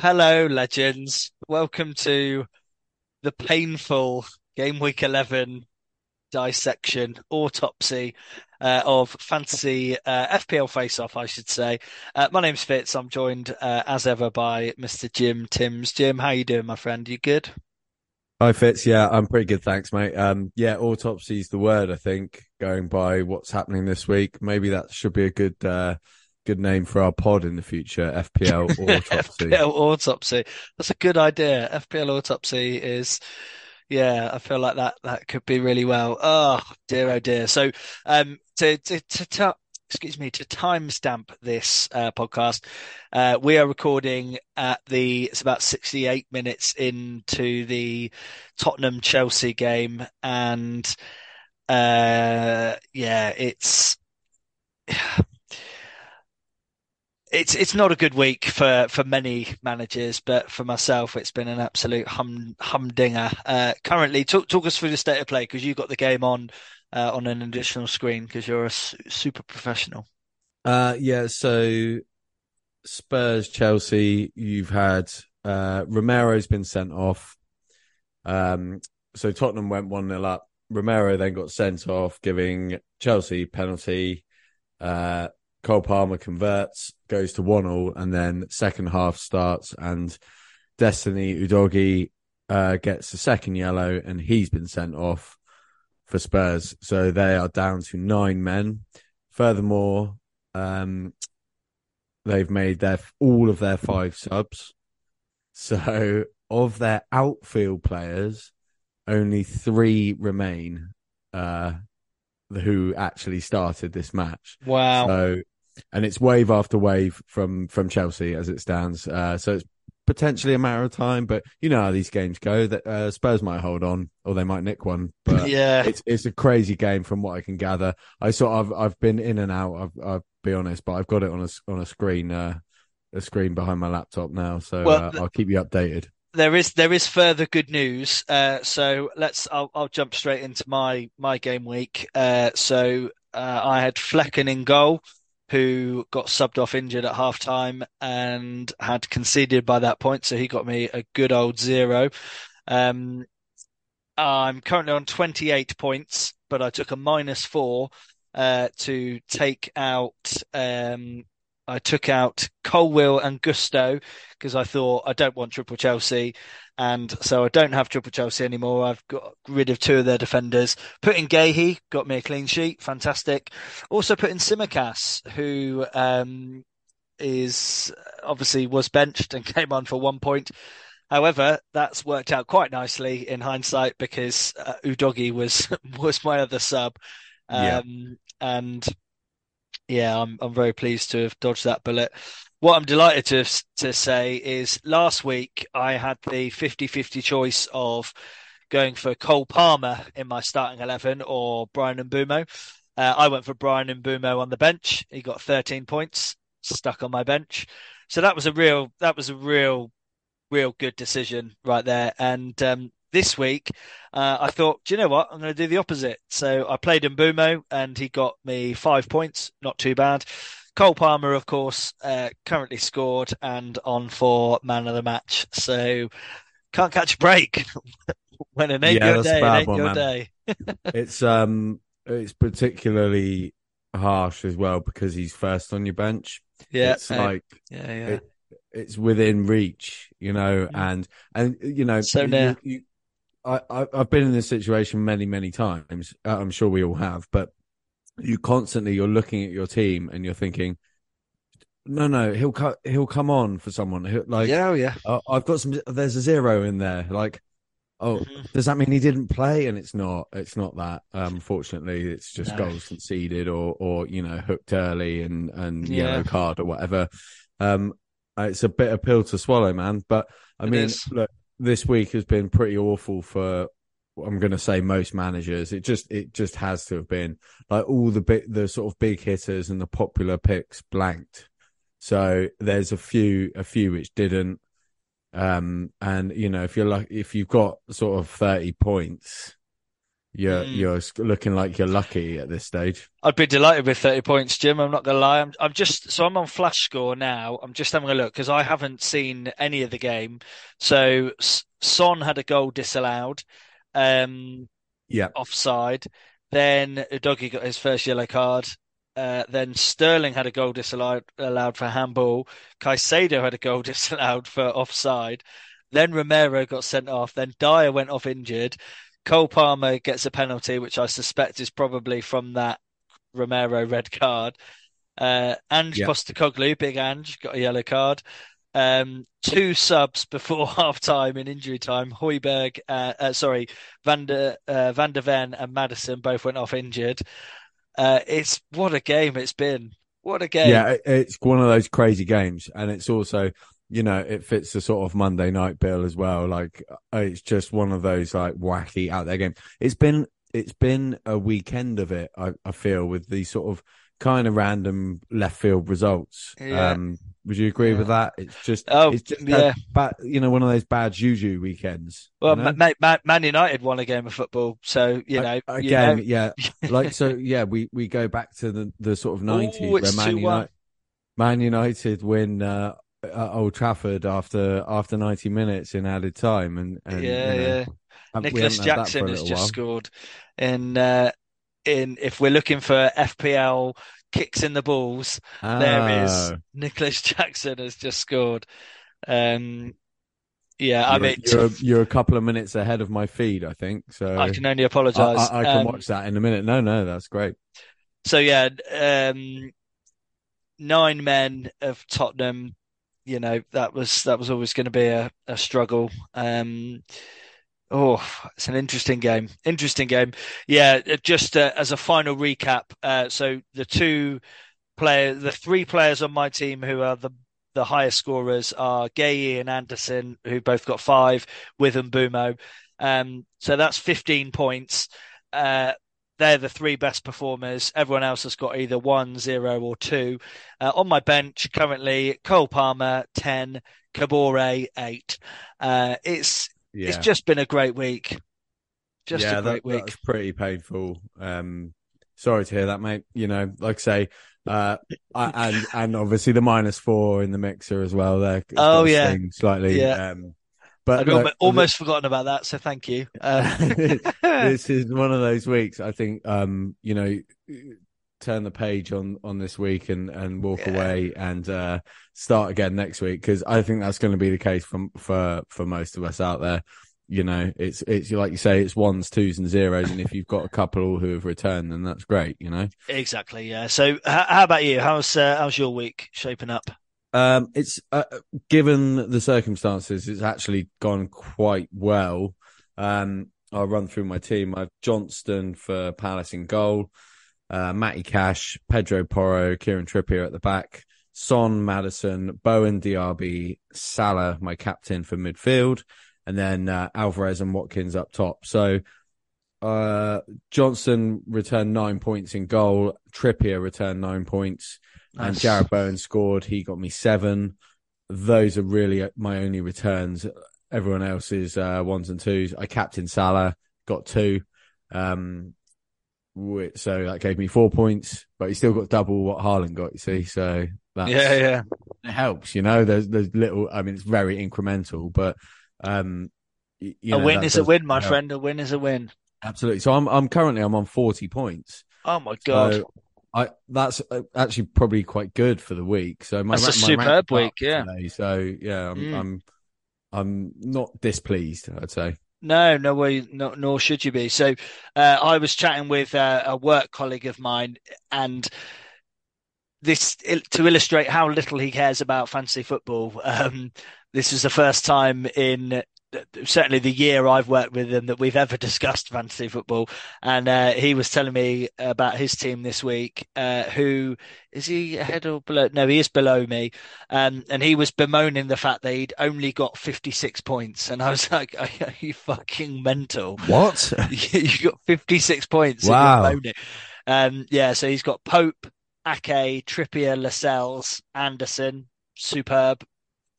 hello, legends. Welcome to the painful Game Week 11 dissection, autopsy uh, of fantasy uh, FPL face off, I should say. Uh, my name's Fitz. I'm joined uh, as ever by Mr. Jim Timms. Jim, how you doing, my friend? You good? Hi Fitz, yeah, I'm pretty good, thanks, mate. Um, yeah, autopsy is the word, I think, going by what's happening this week. Maybe that should be a good, uh, good name for our pod in the future. FPL autopsy. FPL autopsy. That's a good idea. FPL autopsy is, yeah, I feel like that that could be really well. Oh dear, oh dear. So, um, to to to, to excuse me, to timestamp this uh, podcast, uh, we are recording at the, it's about 68 minutes into the Tottenham Chelsea game. And, uh, yeah, it's, it's it's not a good week for for many managers, but for myself, it's been an absolute hum humdinger. Uh, currently, talk talk us through the state of play because you've got the game on uh, on an additional screen because you're a su super professional. Uh, yeah. So Spurs, Chelsea, you've had uh, Romero's been sent off. Um, so Tottenham went one 0 up. Romero then got sent off, giving Chelsea penalty. Uh, Cole Palmer converts, goes to one all, and then second half starts, and Destiny Udogie uh, gets the second yellow, and he's been sent off for Spurs. So they are down to nine men. Furthermore, um, they've made their all of their five subs. So of their outfield players, only three remain uh, who actually started this match. Wow. So, and it's wave after wave from from Chelsea as it stands. Uh, so it's potentially a matter of time, but you know how these games go. That uh, Spurs might hold on, or they might nick one. But yeah, it's it's a crazy game from what I can gather. I sort of I've been in and out. I've, I'll be honest, but I've got it on a on a screen, uh, a screen behind my laptop now. So well, uh, I'll keep you updated. There is there is further good news. Uh, so let's I'll I'll jump straight into my my game week. Uh, so uh, I had Flekken in goal who got subbed off injured at half time and had conceded by that point. So he got me a good old zero. Um, I'm currently on 28 points, but I took a minus four uh, to take out. Um, I took out Colwill and Gusto because I thought I don't want triple Chelsea, and so I don't have triple Chelsea anymore. I've got rid of two of their defenders. Put in Guéhi, got me a clean sheet, fantastic. Also put in Tsimikas, who um, is obviously was benched and came on for one point. However, that's worked out quite nicely in hindsight because uh, Udogie was was my other sub, um, yeah. and yeah, I'm I'm very pleased to have dodged that bullet. What I'm delighted to to say is last week I had the 50-50 choice of going for Cole Palmer in my starting 11 or Bryan Mbeumo. Uh, I went for Bryan Mbeumo on the bench. He got 13 points, stuck on my bench. So that was a real that was a real real good decision right there. And um, this week, uh, I thought, do you know what? I'm going to do the opposite. So I played Mbeumo and he got me five points. Not too bad. Cole Palmer, of course, uh, currently scored and on for man of the match. So can't catch a break when an eight yeah, your day, an eight one, your day. it's um, it's particularly harsh as well because he's first on your bench. Yeah, it's like yeah, yeah. It, it's within reach, you know, and and you know, so now you, you, I, I've been in this situation many, many times. Uh, I'm sure we all have, but you constantly you're looking at your team and you're thinking, no, no, he'll cut, he'll come on for someone. He'll, like, yeah, oh, yeah. Uh, I've got some. There's a zero in there. Like, oh, mm-hmm. does that mean he didn't play? And it's not. It's not that. Um, fortunately, it's just no. goals conceded or, or you know, hooked early and and yeah. yellow card or whatever. Um, it's a bitter pill to swallow, man. But I it mean, is. look, this week has been pretty awful for I'm going to say most managers. It just it just has to have been like all the bit the sort of big hitters and the popular picks blanked. So there's a few a few which didn't. Um, and you know if you're like if you've got sort of 30 points, you're Mm. you're looking like you're lucky at this stage. I'd be delighted with 30 points, Jim. I'm not gonna lie. I'm, I'm just so I'm on flash score now. I'm just having a look because I haven't seen any of the game. So Son had a goal disallowed, um, Yeah, offside. Then Doggy got his first yellow card. Uh, then Sterling had a goal disallowed allowed for handball. Caicedo had a goal disallowed for offside. Then Romero got sent off. Then Dier went off injured. Cole Palmer gets a penalty, which I suspect is probably from that Romero red card. Uh, Ange Yeah. Postecoglou, big Ange, got a yellow card. Um, two subs before half time in injury time. Højbjerg, uh, uh, sorry, Van der, uh, Van der Ven and Maddison both went off injured. Uh, it's what a game it's been. What a game. yeah, it's one of those crazy games, and it's also you know it fits the sort of Monday night bill as well. Like uh, it's just one of those like wacky out there games. It's been it's been a weekend of it. I, I feel with these sort of kind of random left field results. Yeah. Um, would you agree with that? It's just Oh, it's just yeah. bad, you know, one of those bad juju weekends. Well, you know? Ma- Ma- Man United won a game of football, so you know, A- you again, know- yeah, like so, yeah. We we go back to the the sort of nineties where Man United, Man United win uh, at Old Trafford after after ninety minutes in added time, and, and yeah, you know, yeah. Nicolas haven't had that for Jackson has just while. scored in uh, in if we're looking for FPL kicks in the balls, there is Oh, Nicolas Jackson has just scored. Um, yeah, I you're, mean, you're, you're a couple of minutes ahead of my feed, I think. So I can only I, apologise. I, I can Um, watch that in a minute. No, no, that's great. So yeah, um, nine men of Tottenham. You know that was that was always going to be a, a struggle. Um, oh, it's an interesting game. Interesting game. Yeah, uh, just uh, as a final recap. Uh, so the two player, the three players on my team who are the the highest scorers are Guéhi and Anderson, who both got five, with Mbeumo. Um, so that's 15 points. Uh, they're the three best performers. Everyone else has got either one, zero, or two. Uh, on my bench currently, Cole Palmer, 10, Kabore, 8. Uh, it's Yeah, it's just been a great week. Just yeah, a great that, week. That's pretty painful. Um, sorry to hear that, mate. You know, like I say, uh, I, and and obviously the minus four in the mixer as well. There, Oh, yeah. slightly. Yeah. Um, but I'd look, almo- almost forgotten about that, so thank you. Um, this is one of those weeks. I think, um, you know, turn the page on on this week and and walk Yeah. away and uh, start again next week because I think that's going to be the case for for for most of us out there. You know, it's it's like you say, it's ones, twos, and zeros, and if you've got a couple who have returned, then that's great. You know. exactly, yeah. So, h- how about you? How's uh, how's your week shaping up? Um, it's uh, given the circumstances, it's actually gone quite well. Um, I'll run through my team. I've Johnstone for Palace in goal, uh, Matty Cash, Pedro Porro, Kieran Trippier at the back, Son, Maddison, Bowen, Diaby, Salah, my captain for midfield, and then uh, Alvarez and Watkins up top. So, uh, Johnstone returned nine points in goal. Trippier returned nine points and Jarrod Bowen scored. He got me seven. Those are really my only returns. Everyone else is uh, ones and twos. I captain Salah, got two. Um, so that gave me four points, but he still got double what Haaland got. You see, so that's, Yeah, yeah. it helps. You know, there's there's little. I mean, it's very incremental, but um, you a win is a win, my help. friend. A win is a win. Absolutely. So I'm I'm currently I'm on forty points. Oh my god, So I that's uh, actually probably quite good for the week. So my That's a my superb week, yeah. Today, so yeah, I'm Mm. I'm I'm not displeased. I'd say. No, no way, no, nor should you be. So, uh, I was chatting with uh, a work colleague of mine, and this to illustrate how little he cares about fantasy football. Um, this is the first time in certainly the year I've worked with him that we've ever discussed fantasy football. And uh, he was telling me about his team this week. Uh, who is he ahead or below? No, he is below me. Um, and he was bemoaning the fact that he'd only got 56 points. And I was like, are, you fucking mental? What? you got 56 points. Wow. Um, yeah, so he's got Pope, Ake, Trippier, Lascelles, Anderson, superb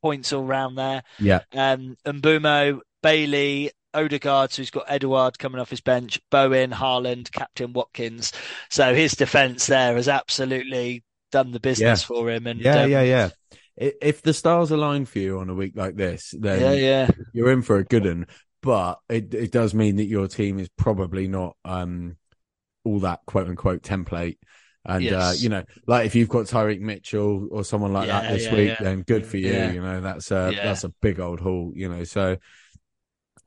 points all round there. yeah. Um, Mbeumo, Bailey, Odegaard, who's got Edouard coming off his bench, Bowen, Haaland, Captain Watkins. So his defence there has absolutely done the business Yeah. for him. And Yeah, um, yeah, yeah. If the stars align for you on a week like this, then yeah, yeah, you're in for a good one. But it it does mean that your team is probably not um all that quote unquote template. And uh, you know, like if you've got Tyrick Mitchell or someone like that this yeah, week, yeah. then good for you. Yeah. You know, that's a Yeah. that's a big old haul. You know, so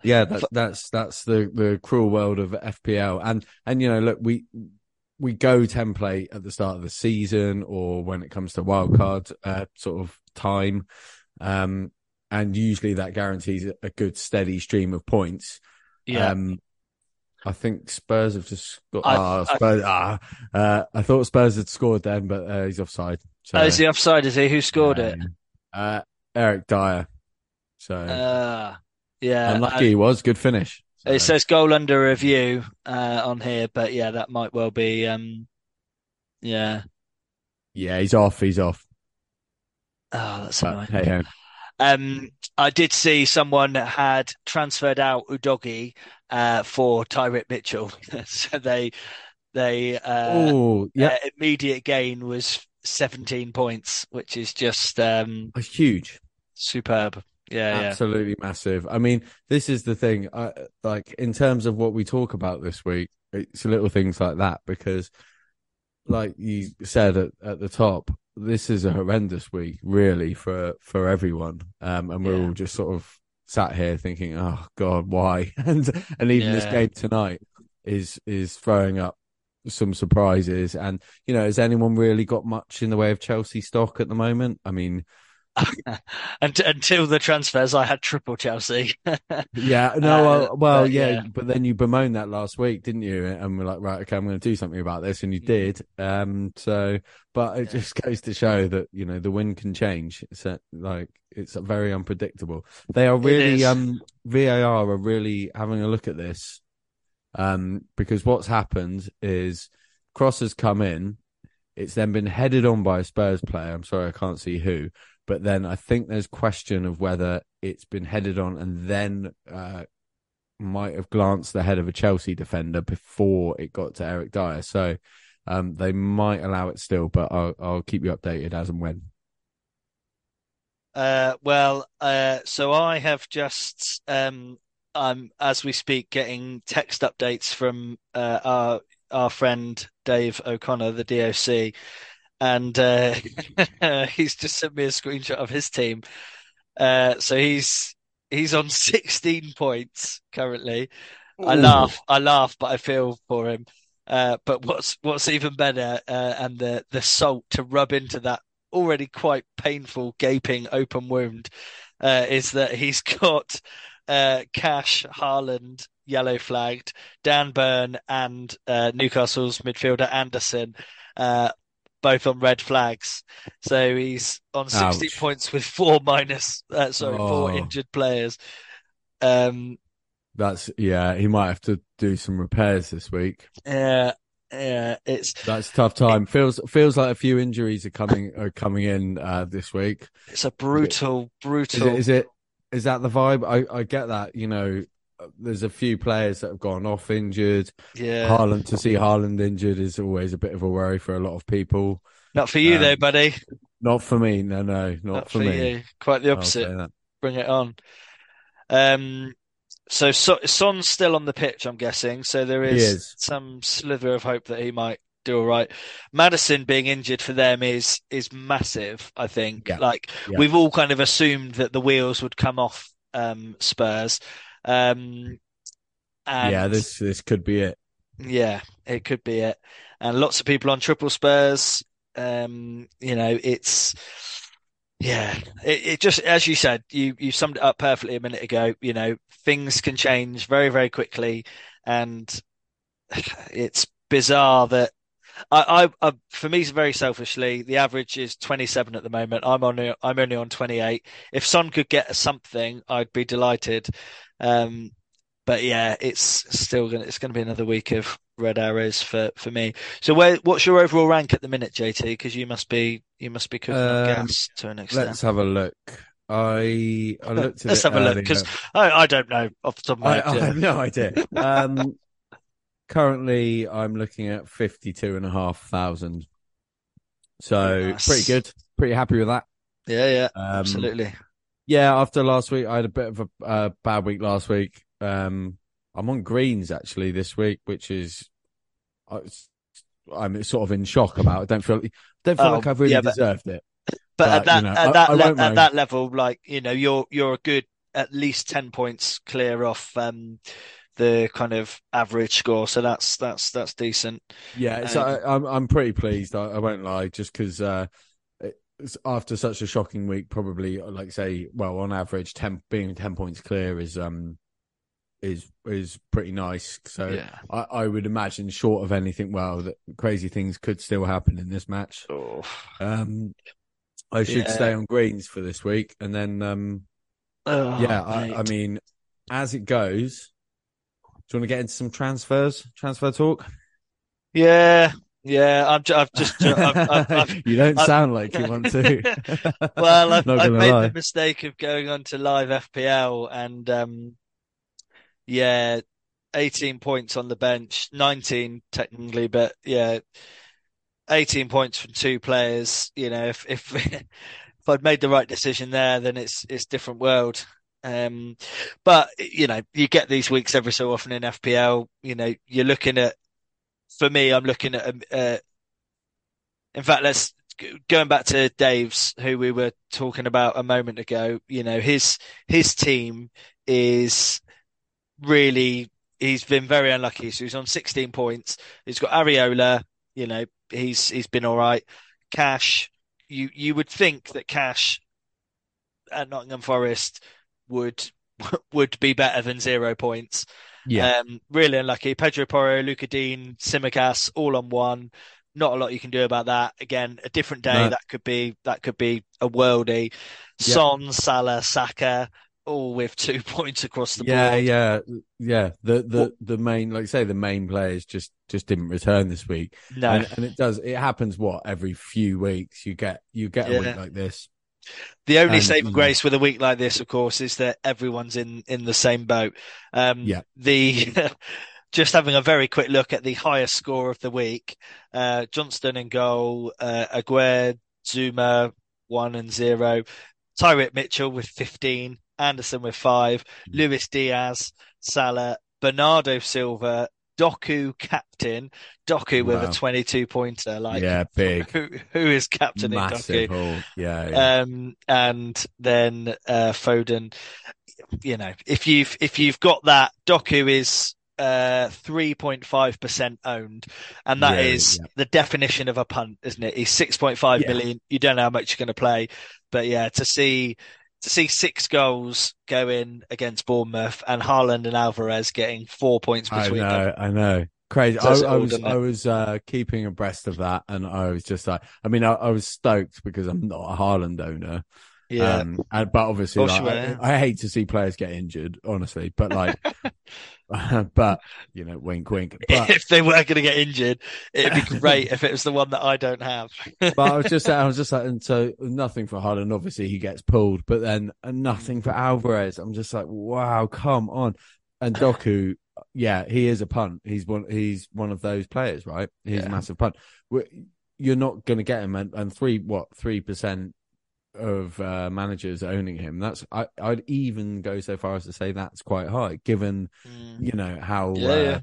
yeah, that's that's that's the the cruel world of FPL. And and you know, look, we we go template at the start of the season or when it comes to wildcard uh, sort of time. Um, and usually that guarantees a good steady stream of points. yeah. Um, I think Spurs have just got. I- ah, I- ah, uh, I thought Spurs had scored then, but uh, he's offside. So, oh, is he offside? Is he? Who scored it? um, Uh, Eric Dier. So Uh, yeah. unlucky he was. Good finish. uh, It says goal under review uh, on here, but yeah, that might well be. Um, yeah. yeah, he's off. He's off. Oh, that's But annoying. hey, hey. Um, I did see someone had transferred out Udogie uh, for Tyrick Mitchell, so they they uh, oh, yeah, their immediate gain was 17 points, which is just um, it's huge. superb. Yeah, yeah, Absolutely massive. I mean, this is the thing. I, like in terms of what we talk about this week, it's little things like that because, like you said at, at the top, this is a horrendous week, really for for everyone. Um, and we're Yeah. all just sort of sat here thinking, "Oh God, why?" and and even this game tonight is is throwing up some surprises. And you know, has anyone really got much in the way of Chelsea stock at the moment? I mean. And, until the transfers, I had triple Chelsea. Yeah, no, Uh, well, yeah, yeah. but then you bemoaned that last week, didn't you? And we're like, right, okay, I'm going to do something about this, and you Mm. did. Um, so, but it Yeah. just goes to show that you know the wind can change. It's a, like it's very unpredictable. They are really, um, VAR are really having a look at this, um, because what's happened is cross has come in, it's then been headed on by a Spurs player. I'm sorry, I can't see who, but then I think there's question of whether it's been headed on and then uh, might have glanced the head of a Chelsea defender before it got to Eric Dier. So um, they might allow it still, but I'll, I'll keep you updated as and when. Uh, well, uh, so I have just, um, I'm as we speak, getting text updates from uh, our our friend Dave O'Connor, the DOC, and uh, he's just sent me a screenshot of his team. Uh, so he's he's on 16 points currently. I laugh, I laugh, but I feel for him. Uh, but what's what's even better, uh, and the the salt to rub into that already quite painful gaping open wound, uh, is that he's got uh, Cash, Haaland yellow flagged, Dan Burn, and uh, Newcastle's midfielder Anderson, uh, both on red flags. So he's on 60 Ouch. points with four minus, uh, sorry, four Oh. injured players. Um, That's yeah. He might have to do some repairs this week. yeah, yeah, it's That's a tough time. feels feels like a few injuries are coming are coming in uh, this week. it's a brutal, Is brutal. it, is it is that the vibe? I, I get that. You know, there's a few players that have gone off injured. yeah, Haaland to see Haaland injured is always a bit of a worry for a lot of people. not for you um, though, buddy. Not for me. No, no, not, Not for, for me. you. Quite the opposite. Bring it on. Um, so, so Son's still on the pitch, I'm guessing. So there is is. some slither of hope that he might do all right. Maddison being injured for them is is massive, I think. Yeah. Like Yeah. we've all kind of assumed that the wheels would come off um, Spurs. Um, and yeah, this this could be it. yeah, it could be it. And lots of people on triple Spurs. Um, you know, it's yeah, it, it just as you said, you you summed it up perfectly a minute ago. You know, things can change very, very quickly, and it's bizarre that I, I, I for me, very selfishly, the average is 27 at the moment. I'm on, I'm only on 28. If Son could get something, I'd be delighted. Um, but yeah, it's still gonna, it's gonna be another week of red arrows for for me. So where, what's your overall rank at the minute, JT? Because you must be, you must be cooking Um, gas to an extent. Let's have a look. I I looked at Let's it have a look because I, I don't know off the top of my I, head. I yeah. have no idea. Um, currently, I'm looking at fifty-two and a half thousand. So Nice. pretty good. Pretty happy with that. Yeah, yeah, Um, absolutely. Yeah, after last week, I had a bit of a uh, bad week last week. Um, I'm on greens actually this week, which is I- I'm sort of in shock about. I don't feel don't feel Oh, like I've really yeah, but- deserved it. But, but, at that you know, at I- that I le- won't at moan. that level, like you know, you're you're a good at least ten points clear off um, the kind of average score. So that's that's that's decent. Yeah, so Um, I, I'm I'm pretty pleased. I, I won't lie, just because uh, after such a shocking week, probably like say, well, on average, ten being ten points clear is um is is pretty nice. So yeah. I, I would imagine, short of anything, well, that crazy things could still happen in this match. Oh. Um, I should Yeah. stay on greens for this week, and then um, Oh, yeah, I. I mean, as it goes, do you want to get into some transfers, transfer talk? yeah, yeah. Ju- I've just I've, I've, I've, you don't I've- sound like you want to. well, I've, I've made lie. the mistake of going on to live FPL and um, yeah, 18 points on the bench, 19 technically, but yeah, 18 points from two players. You know, if if if I'd made the right decision there, then it's it's different world. Um, but you know, you get these weeks every so often in FPL. You know, you're looking at. For me, I'm looking at. um, Uh, in fact, let's going back to Dave's, who we were talking about a moment ago. You know, his his team is really. He's been very unlucky. So he's on 16 points. He's got Areola. You know, he's he's been all right. Cash. You you would think that Cash at Nottingham Forest would would be better than zero points. yeah, Um, really unlucky. Pedro Porro, Lucas Digne, Tsimikas, all on one. Not a lot you can do about that. Again, a different day. No. That could be that could be a worldie. Yeah. Son, Salah, Saka, all with two points across the yeah, board. yeah, yeah. yeah. The the the main, like say, the main players just just didn't return this week, No, and, and it does. It happens. What every few weeks you get you get a Yeah. week like this. The only and, saving you grace with a week like this, of course, is that everyone's in in the same boat. Um, Yeah. The just having a very quick look at the highest score of the week. Uh, Johnstone in goal, uh, Aguerd, Zouma, one and zero. Tyrick Mitchell with 15, Anderson with five, Mm. Luis Diaz, Salah, Bernardo Silva, Doku captain, Doku with a 22 pointer. Like, yeah, big, who, who is captaining massive Doku? Yeah, yeah. Um, and then uh, Foden. You know, if you've if you've got that, Doku is uh 3.5% owned, and that Yeah, is yeah. the definition of a punt, isn't it? He's 6.5 Yeah. million. You don't know how much you're going to play, but yeah, to see to see six goals go in against Bournemouth and Haaland and Alvarez getting four points I between know, them. I know. Crazy. I, Says it I was. I was uh, keeping abreast of that, and I was just like, I mean, I, I was stoked because I'm not a Haaland owner. Yeah. Um, and, but obviously, like, I. I hate to see players get injured, honestly. But like, but you know, wink, wink. But if they were going to get injured, it'd be great if it was the one that I don't have. but I was just, I was just like, and so nothing for Haaland. Obviously, he gets pulled, but then and nothing for Alvarez. I'm just like, wow, come on. And Doku, yeah, he is a punt. He's one. He's one of those players, right? He's Yeah. a massive punt. You're not going to get him, and, and three what three percent of uh, managers owning him. That's I, I'd even go so far as to say that's quite high, given Mm. you know how Yeah, uh, yeah.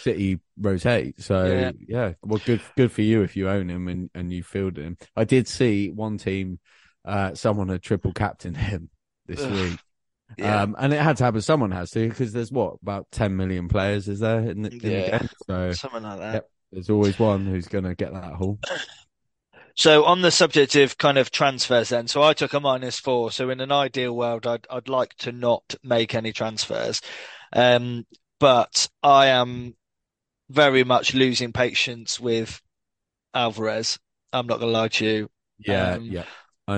City rotate. So Yeah. yeah. well, good good for you if you own him and and you field him. I did see one team, uh, someone had triple captain him this Ugh. week. Yeah. Um, and it had to happen. Someone has to because there's what about 10 million players is there in the, in Yeah. the game? So Something like that. Yep. there's always one who's going to get that haul. So on the subject of kind of transfers then, so I took a minus four. So in an ideal world, I'd I'd like to not make any transfers. Um, but I am very much losing patience with Alvarez. I'm not gonna lie to you. Yeah, Um, yeah.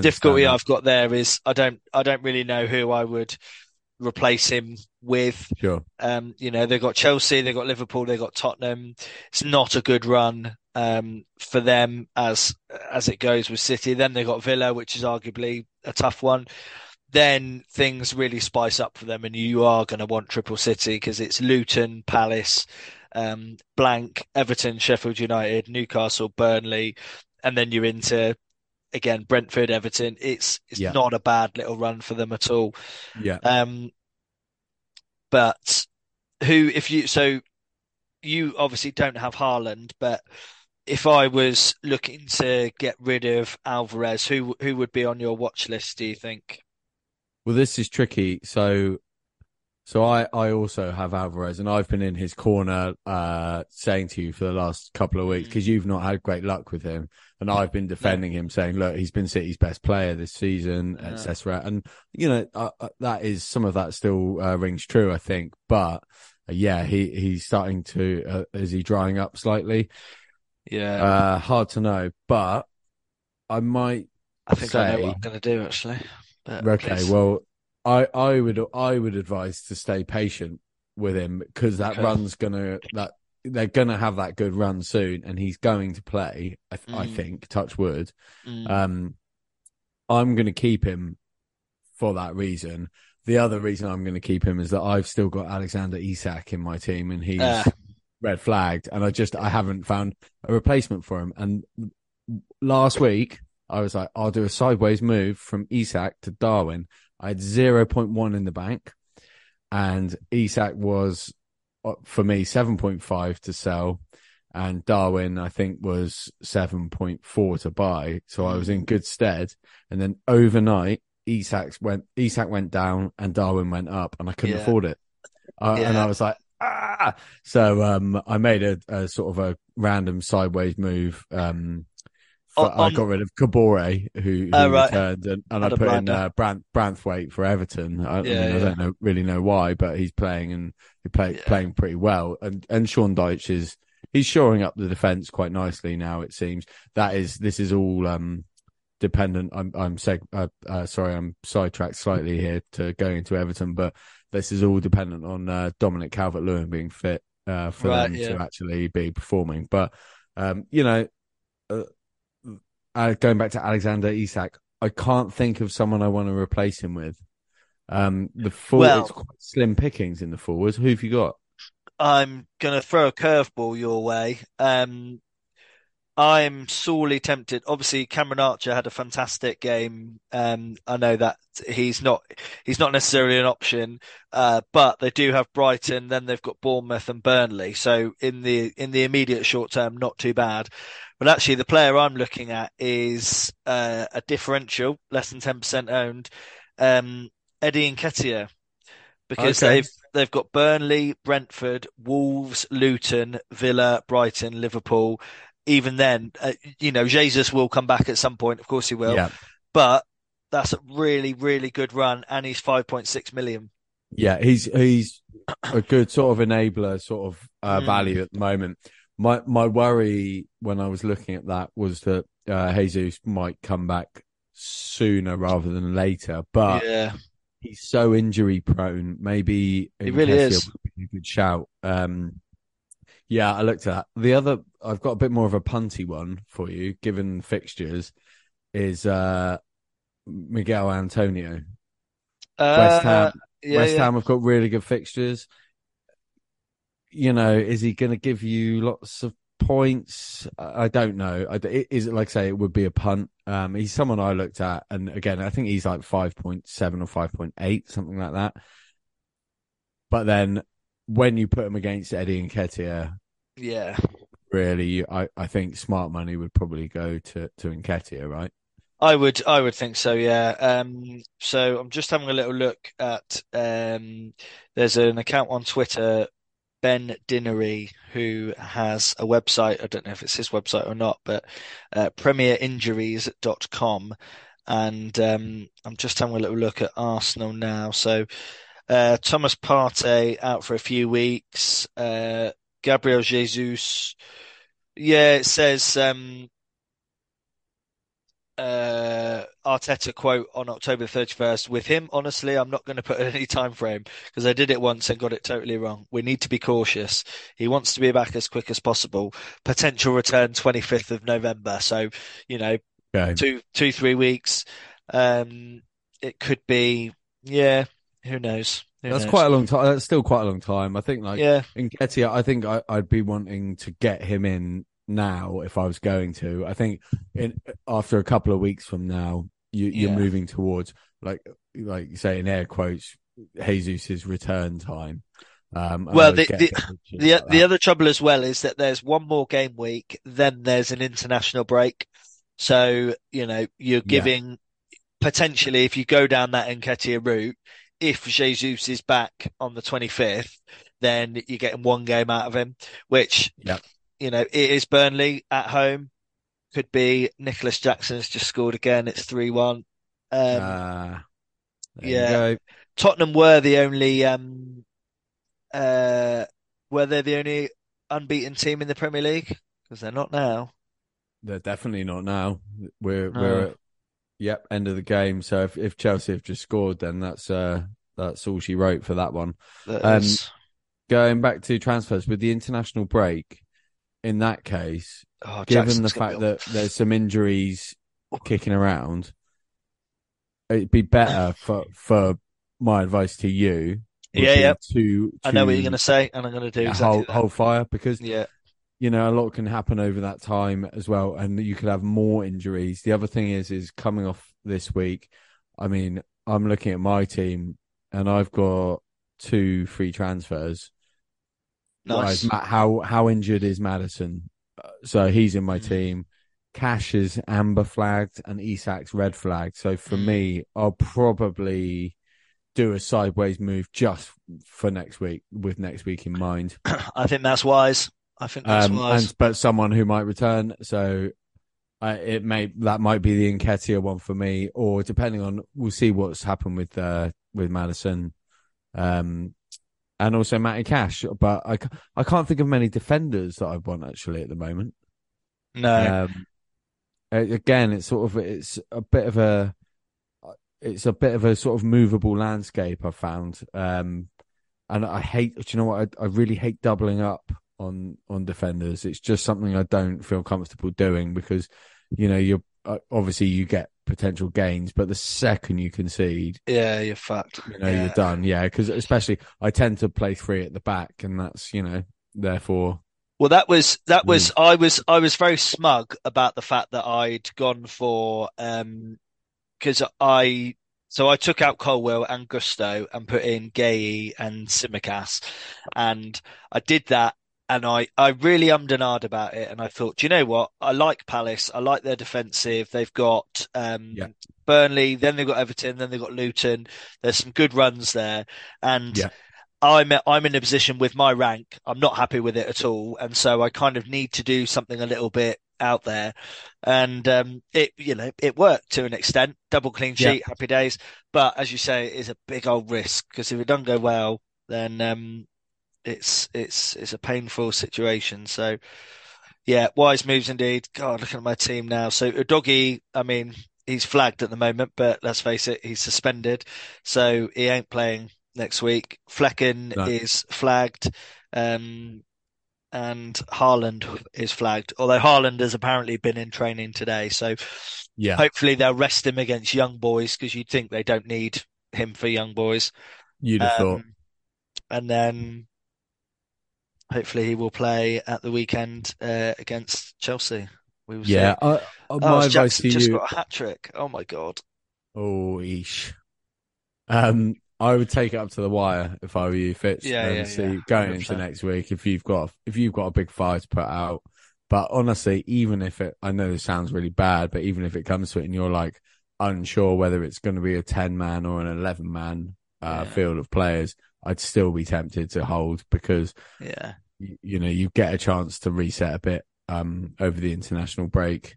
Difficulty that. I've got there is I don't I don't really know who I would replace him with. Sure. Um, you know, they've got Chelsea, they've got Liverpool, they've got Tottenham. It's not a good run um, for them as as it goes with City. Then they've got Villa, which is arguably a tough one. then things really spice up for them, and you are going to want Triple City because it's Luton, Palace, um, Blank, Everton, Sheffield United, Newcastle, Burnley, and then you're into again Brentford, Everton. It's it's Yeah. not a bad little run for them at all. Yeah. Um, but who, if you, so you obviously don't have Haaland, but if I was looking to get rid of Alvarez, who who would be on your watch list, do you think? Well, this is tricky. So, so I I also have Alvarez, and I've been in his corner, uh, saying to you for the last couple of weeks Mm. because you've not had great luck with him, and I've been defending him, saying, look, he's been City's best player this season, Yeah. etc. And you know uh, that is some of that still uh, rings true, I think, but. uh, Yeah, he he's starting to. Uh, is he drying up slightly? Yeah, Uh, hard to know, but I might I think I know what I'm going to do actually. But Okay, please. well, I I would I would advise to stay patient with him because that Okay. run's gonna that they're gonna have that good run soon, and he's going to play. I, th- I Mm. think, touch wood. Mm, Um, I'm gonna keep him for that reason. The other reason I'm going to keep him is that I've still got Alexander Isak in my team, and he's Ah. red flagged, and I just I haven't found a replacement for him. And last week I was like, I'll do a sideways move from Isak to Darwin. I had zero point one in the bank, and Isak was uh, for me seven point five to sell, and Darwin I think was seven point four to buy. So I was in good stead. And then overnight, Isak went Isak went down and Darwin went up, and I couldn't Yeah. afford it. Uh, And I was like, ah. So um, I made a, a sort of a random sideways move. Um, On- I got rid of Kabore, who, who Oh, right. returned, and, and I put in uh, Brant, Branthwaite for Everton. I, I, Yeah, I don't know, really know why, but he's playing and he play, Yeah. playing pretty well. And and Sean Dyche is he's shoring up the defense quite nicely now. It seems that is this is all um dependent. I'm I'm seg- uh, uh, sorry, I'm sidetracked slightly here to going into Everton, but this is all dependent on uh, Dominic Calvert-Lewin being fit uh, for Right, them yeah. to actually be performing. But um, you know, uh, uh, going back to Alexander Isak, I can't think of someone I want to replace him with. Um, the full Well- it's quite slim pickings in the forwards. Who have you got? I'm going to throw a curveball your way. Um, I'm sorely tempted. Obviously, Cameron Archer had a fantastic game. Um, I know that he's not he's not necessarily an option, uh, but they do have Brighton. Then they've got Bournemouth and Burnley. So in the in the immediate short term, not too bad. But actually, the player I'm looking at is uh, a differential, less than ten percent owned, um, Eddie Nketiah, because Okay. they've they've got Burnley, Brentford, Wolves, Luton, Villa, Brighton, Liverpool. Even then, uh, you know, Jesus will come back at some point. Of course he will. Yeah, But that's a really, really good run, and he's 5.6 million. yeah, he's he's a good sort of enabler, sort of uh, Mm. value at the moment. My my worry when I was looking at that was that uh, Jesus might come back sooner rather than later, but yeah, he's so injury prone. Maybe He really is. a good shout. Um, yeah, I looked at that. The other, I've got a bit more of a punty one for you, given fixtures, is uh, Michail Antonio. West Ham, Uh, yeah, West yeah. Ham have got really good fixtures. You know, is he going to give you lots of points? I I don't know. Is it like I say it would be a punt? Um, he's someone I looked at, and again, I think he's like five point seven or five point eight, something like that. But then when you put him against Eddie and Nketiah, yeah. really, I, I think smart money would probably go to to Nketiah, right? I would, I would think so, yeah. Um, so I'm just having a little look at, um, there's an account on Twitter, Ben Dinnery, who has a website. I don't know if it's his website or not, but uh, premierinjuries.com. And um, I'm just having a little look at Arsenal now. So uh, Thomas Partey out for a few weeks. Uh, Gabriel Jesus. Yeah, it says um, uh, Arteta quote on October 31st. With him, honestly, I'm not going to put any time frame because I did it once and got it totally wrong. We need to be cautious. He wants to be back as quick as possible. Potential return 25th of November. So, you know, Okay. two, two, three weeks. Um, it could be, yeah, who knows? Who That's knows? quite a long time. That's still quite a long time. I think, like, Yeah, Nketiah, I think I, I'd be wanting to get him in now if I was going to. I think in after a couple of weeks from now, you, you're Yeah. moving towards like like you say in air quotes, Jesus's return time. Um, Well, the- the- a bit itchy the about the other trouble as well is that there's one more game week, then there's an international break. So, you know, you're Yeah. giving potentially if you go down that Nketiah route, if Jesus is back on the 25th, then you're getting one game out of him, which, Yeah. you know, it is Burnley at home. Could be Nicolas Jackson's just scored again. It's 3-1. Um, Ah, yeah. Tottenham were the only um uh were they the only unbeaten team in the Premier League? Because they're not now. They're definitely not now. We're No. we're yep end of the game. So if, if Chelsea have just scored, then that's uh that's all she wrote for that one. That Um, Going back to transfers with the international break, in that case, oh, given Jackson's the fact that there's some injuries kicking around, it'd be better for for my advice to you. Yeah, yeah. To, I know what you're going to say, and I'm going to do exactly hold, that. hold fire because Yeah, you know a lot can happen over that time as well, and you could have more injuries. The other thing is, is coming off this week. I mean, I'm looking at my team, and I've got two free transfers. nice. How how injured is Maddison? So he's in my Mm. team. Cash is amber flagged and Isak's red flagged. So for Mm. me, I'll probably do a sideways move just for next week with next week in mind. I think that's wise. I think that's Um, wise. and but someone who might return. So I, it may that might be the Nketiah one for me, or depending on we'll see what's happened with uh with Maddison, um, and also Matty Cash. But I I can't think of many defenders that I want actually at the moment. no, Um, again, it's sort of it's a bit of a it's a bit of a sort of movable landscape. I found, um, and I hate. Do you know what? I, I really hate doubling up on on defenders. It's just something I don't feel comfortable doing because you know you're uh, obviously you get potential gains, but the second you concede, yeah, you're fucked. you know yeah. you're done. Yeah, because especially I tend to play three at the back, and that's you know therefore Well, that was that was Mm. I was I was very smug about the fact that I'd gone for um because I so I took out Colwill and Gusto and put in Guéhi and Tsimikas and I did that and I I really ummed and ahed about it and I thought, do you know what? I like Palace. I like their defensive. They've got um Yeah. Burnley, then they've got Everton, then they've got Luton. There's some good runs there and Yeah. I'm I'm in a position with my rank. I'm not happy with it at all, and so I kind of need to do something a little bit out there. And um, it you know it worked to an extent. Double clean Yeah. sheet, happy days. But as you say, it is a big old risk because if it doesn't go well, then um, it's it's it's a painful situation. So yeah, wise moves indeed. God, looking at my team now. So Udogie, I mean, he's flagged at the moment, but let's face it, he's suspended, so he ain't playing next week. Flekken No. is flagged, um, and Haaland is flagged. Although Haaland has apparently been in training today, so yeah hopefully they'll rest him against young boys because you'd think they don't need him for young boys. you'd have thought. Um, and then hopefully he will play at the weekend uh, against Chelsea. We will see. Yeah, I, I- Oh, my Jackson to just you. got a hat trick. Oh my God. Oh, eesh. Um, I would take it up to the wire if I were you, Fitz, Yeah, and yeah, see yeah. going into 100%. next week if you've got if you've got a big fire to put out. But honestly, even if it, I know this sounds really bad, but even if it comes to it and you're like unsure whether it's going to be a ten man or an eleven man uh, Yeah. field of players, I'd still be tempted to hold because Yeah. you, you know you get a chance to reset a bit um over the international break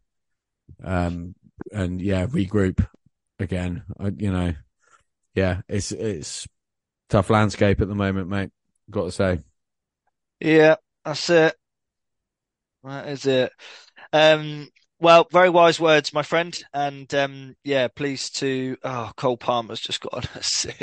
um and yeah regroup again I, you know yeah it's it's tough landscape at the moment mate got to say Yeah, that's it. That is it. Um, Well, very wise words, my friend. And um, yeah, pleased to. Oh, Cole Palmer's just got an assist.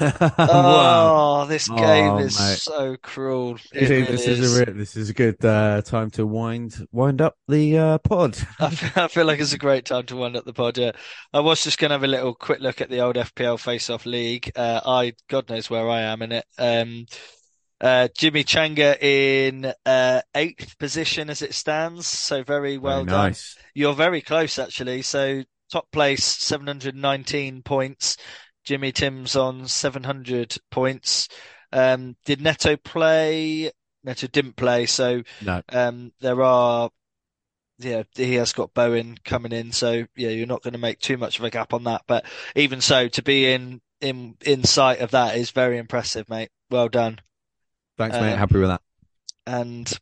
wow. Oh, this game Oh, is mate. so cruel. I It think this is is. a this is a good uh, time to wind wind up the uh, pod. I feel, I feel like it's a great time to wind up the pod. Yeah. I was just going to have a little quick look at the old FPL Face-Off League. Uh, I, God knows where I am in it. Um, uh, Jimmy Changa in uh, eighth position as it stands. So very Very well done. nice. You're very close actually. So top place, 719 points. Jimmy Tim's on 700 points. Um, did Neto play? Neto didn't play. So No, um, there are yeah, he has got Bowen coming in, so yeah, you're not going to make too much of a gap on that. But even so, to be in in in sight of that is very impressive, mate. Well done. Thanks, mate. Um, Happy with that. and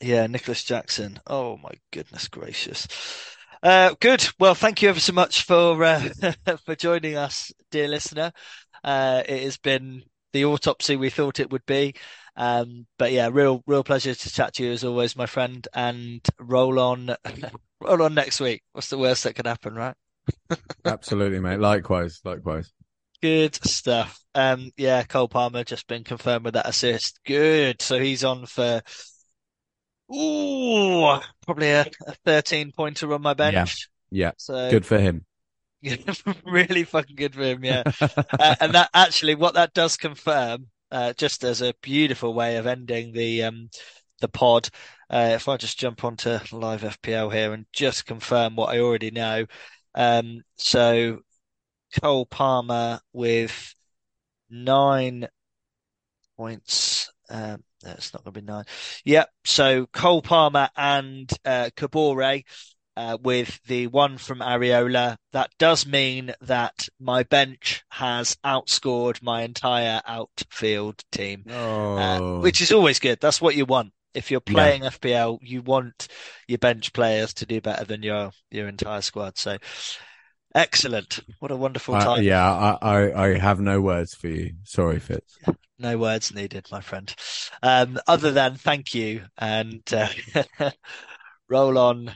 yeah, Nicolas Jackson. Oh my goodness gracious. Uh, good. Well, thank you ever so much for uh, for joining us, dear listener. Uh, it has been the autopsy we thought it would be. Um, but yeah, real, real pleasure to chat to you as always, my friend, and roll on, roll on next week. What's the worst that could happen, right? Absolutely, mate. Likewise, likewise. Good stuff. Um, yeah, Cole Palmer just been confirmed with that assist. Good. So he's on for, ooh, probably a, a 13 pointer on my Yeah, bench. yeah. So Good for him. really fucking good for him. Yeah. Uh, and that actually, what that does confirm, uh, just as a beautiful way of ending the um the pod, uh, if I just jump onto live FPL here and just confirm what I already know. Um, so Cole Palmer with nine points. Um, it's not going to be nine. Yep. So Cole Palmer and uh, Kabore uh, with the one from Areola. That does mean that my bench has outscored my entire outfield team, uh, Oh, which is always good. That's what you want. If you're yeah. playing FPL, you want your bench players to do better than your your entire squad. So excellent. What a wonderful time. yeah, I, I, I have no words for you. Sorry, Fitz. No words needed, my friend. Um, other than thank you and uh, roll on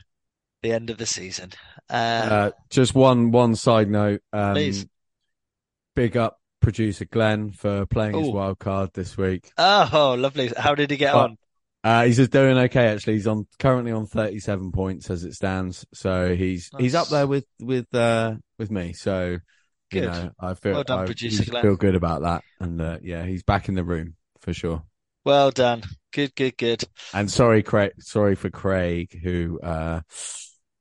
the end of the season. Uh, Uh, just one one side note. Um, Please. big up producer Glenn for playing his wild card this week. oh, lovely. How did he get Uh, on? Uh, he's just doing okay actually. He's on currently on 37 points as it stands. So he's he's up there with with uh with me. So you know, I feel Well done, I feel good about that. And uh, yeah, he's back in the room for sure. Well done. Good, good, good. And sorry, Craig. Sorry for Craig, who uh,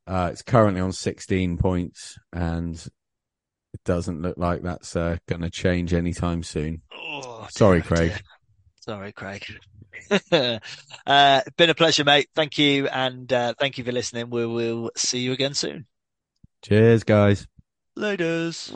uh, is currently on 16 points, and it doesn't look like that's uh, going to change anytime soon. Oh, Sorry, Craig. Sorry, Craig. uh, been a pleasure, mate. Thank you. And uh, thank you for listening. We will see you again soon. Cheers, guys. Laters.